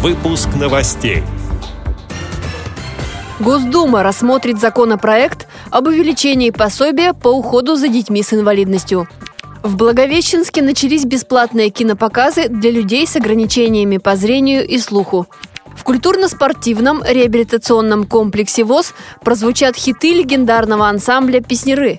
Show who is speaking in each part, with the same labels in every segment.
Speaker 1: Выпуск новостей.
Speaker 2: Госдума рассмотрит законопроект об увеличении пособия по уходу за детьми с инвалидностью. В Благовещенске начались бесплатные кинопоказы для людей с ограничениями по зрению и слуху. В культурно-спортивном реабилитационном комплексе ВОЗ прозвучат хиты легендарного ансамбля «Песнеры».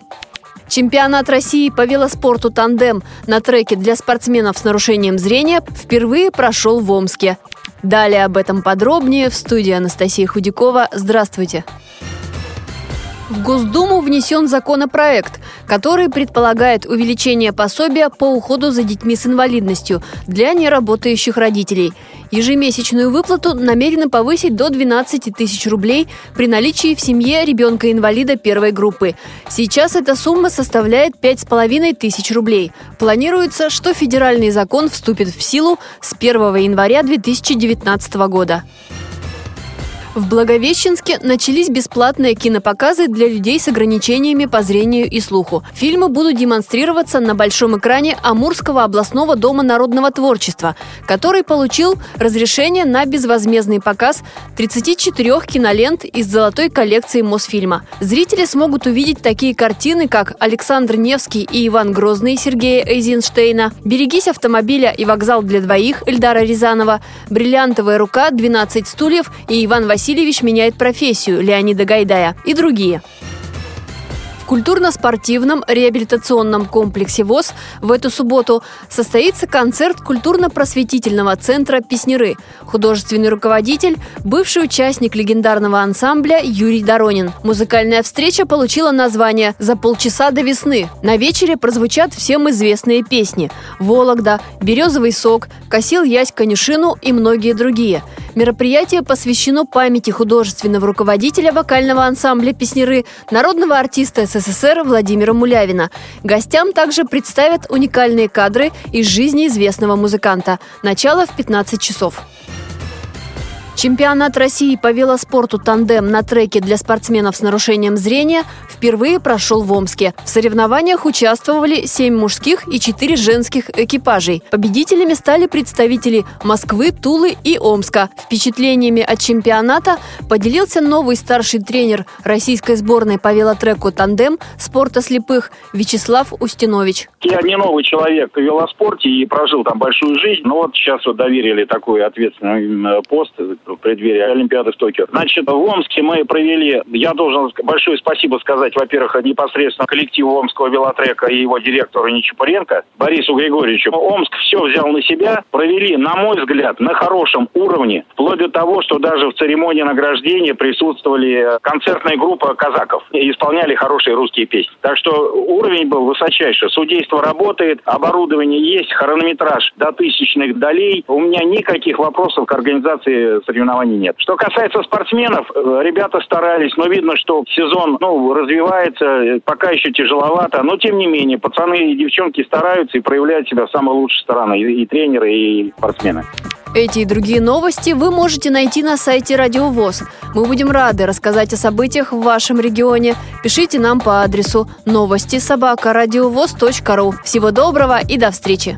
Speaker 2: Чемпионат России по велоспорту «Тандем» на треке для спортсменов с нарушением зрения впервые прошел в Омске. Далее об этом подробнее в студии Анастасия Худякова. Здравствуйте! В Госдуму внесен законопроект, который предполагает увеличение пособия по уходу за детьми с инвалидностью для неработающих родителей. Ежемесячную выплату намерены повысить до 12 тысяч рублей при наличии в семье ребенка-инвалида первой группы. Сейчас эта сумма составляет 5,5 тысяч рублей. Планируется, что федеральный закон вступит в силу с 1 января 2019 года. В Благовещенске начались бесплатные кинопоказы для людей с ограничениями по зрению и слуху. Фильмы будут демонстрироваться на большом экране Амурского областного дома народного творчества, который получил разрешение на безвозмездный показ 34 кинолент из золотой коллекции Мосфильма. Зрители смогут увидеть такие картины, как Александр Невский и Иван Грозный Сергея Эйзенштейна, «Берегись автомобиля и вокзал для двоих» Эльдара Рязанова, «Бриллиантовая рука», «12 стульев» и Иван Васильевич Васильевич меняет профессию Леонида Гайдая и другие культурно-спортивном реабилитационном комплексе ВОЗ в эту субботу состоится концерт культурно-просветительного центра «Песнеры». Художественный руководитель – бывший участник легендарного ансамбля Юрий Доронин. Музыкальная встреча получила название «За полчаса до весны». На вечере прозвучат всем известные песни «Вологда», «Березовый сок», «Косил ясь конюшину» и многие другие. Мероприятие посвящено памяти художественного руководителя вокального ансамбля «Песнеры», народного артиста СССР Владимира Мулявина. Гостям также представят уникальные кадры из жизни известного музыканта. Начало в 15 часов. Чемпионат России по велоспорту «Тандем» на треке для спортсменов с нарушением зрения впервые прошел в Омске. В соревнованиях участвовали 7 мужских и 4 женских экипажей. Победителями стали представители Москвы, Тулы и Омска. Впечатлениями от чемпионата поделился новый старший тренер российской сборной по велотреку «Тандем» спорта слепых Вячеслав Устинович.
Speaker 3: Я не новый человек в велоспорте и прожил там большую жизнь, но вот сейчас вот доверили такой ответственный пост в преддверии Олимпиады в Токио. Значит, в Омске мы провели, я должен большое спасибо сказать, во-первых, непосредственно коллективу Омского велотрека и его директору Нечапуренко, Борису Григорьевичу. Омск все взял на себя, провели, на мой взгляд, на хорошем уровне, вплоть до того, что даже в церемонии награждения присутствовали концертная группа казаков и исполняли хорошие русские песни. Так что уровень был высочайший. Судейство работает, оборудование есть, хронометраж до тысячных долей. У меня никаких вопросов к организации соревнований нет. Что касается спортсменов, э, ребята старались, но видно, что сезон ну, развивается, э, пока еще тяжеловато, но тем не менее, пацаны и девчонки стараются и проявляют себя с самой лучшей стороны, и, и тренеры, и спортсмены.
Speaker 2: Эти и другие новости вы можете найти на сайте Радио ВОЗ. Мы будем рады рассказать о событиях в вашем регионе. Пишите нам по адресу новости собака ру. Всего доброго и до встречи!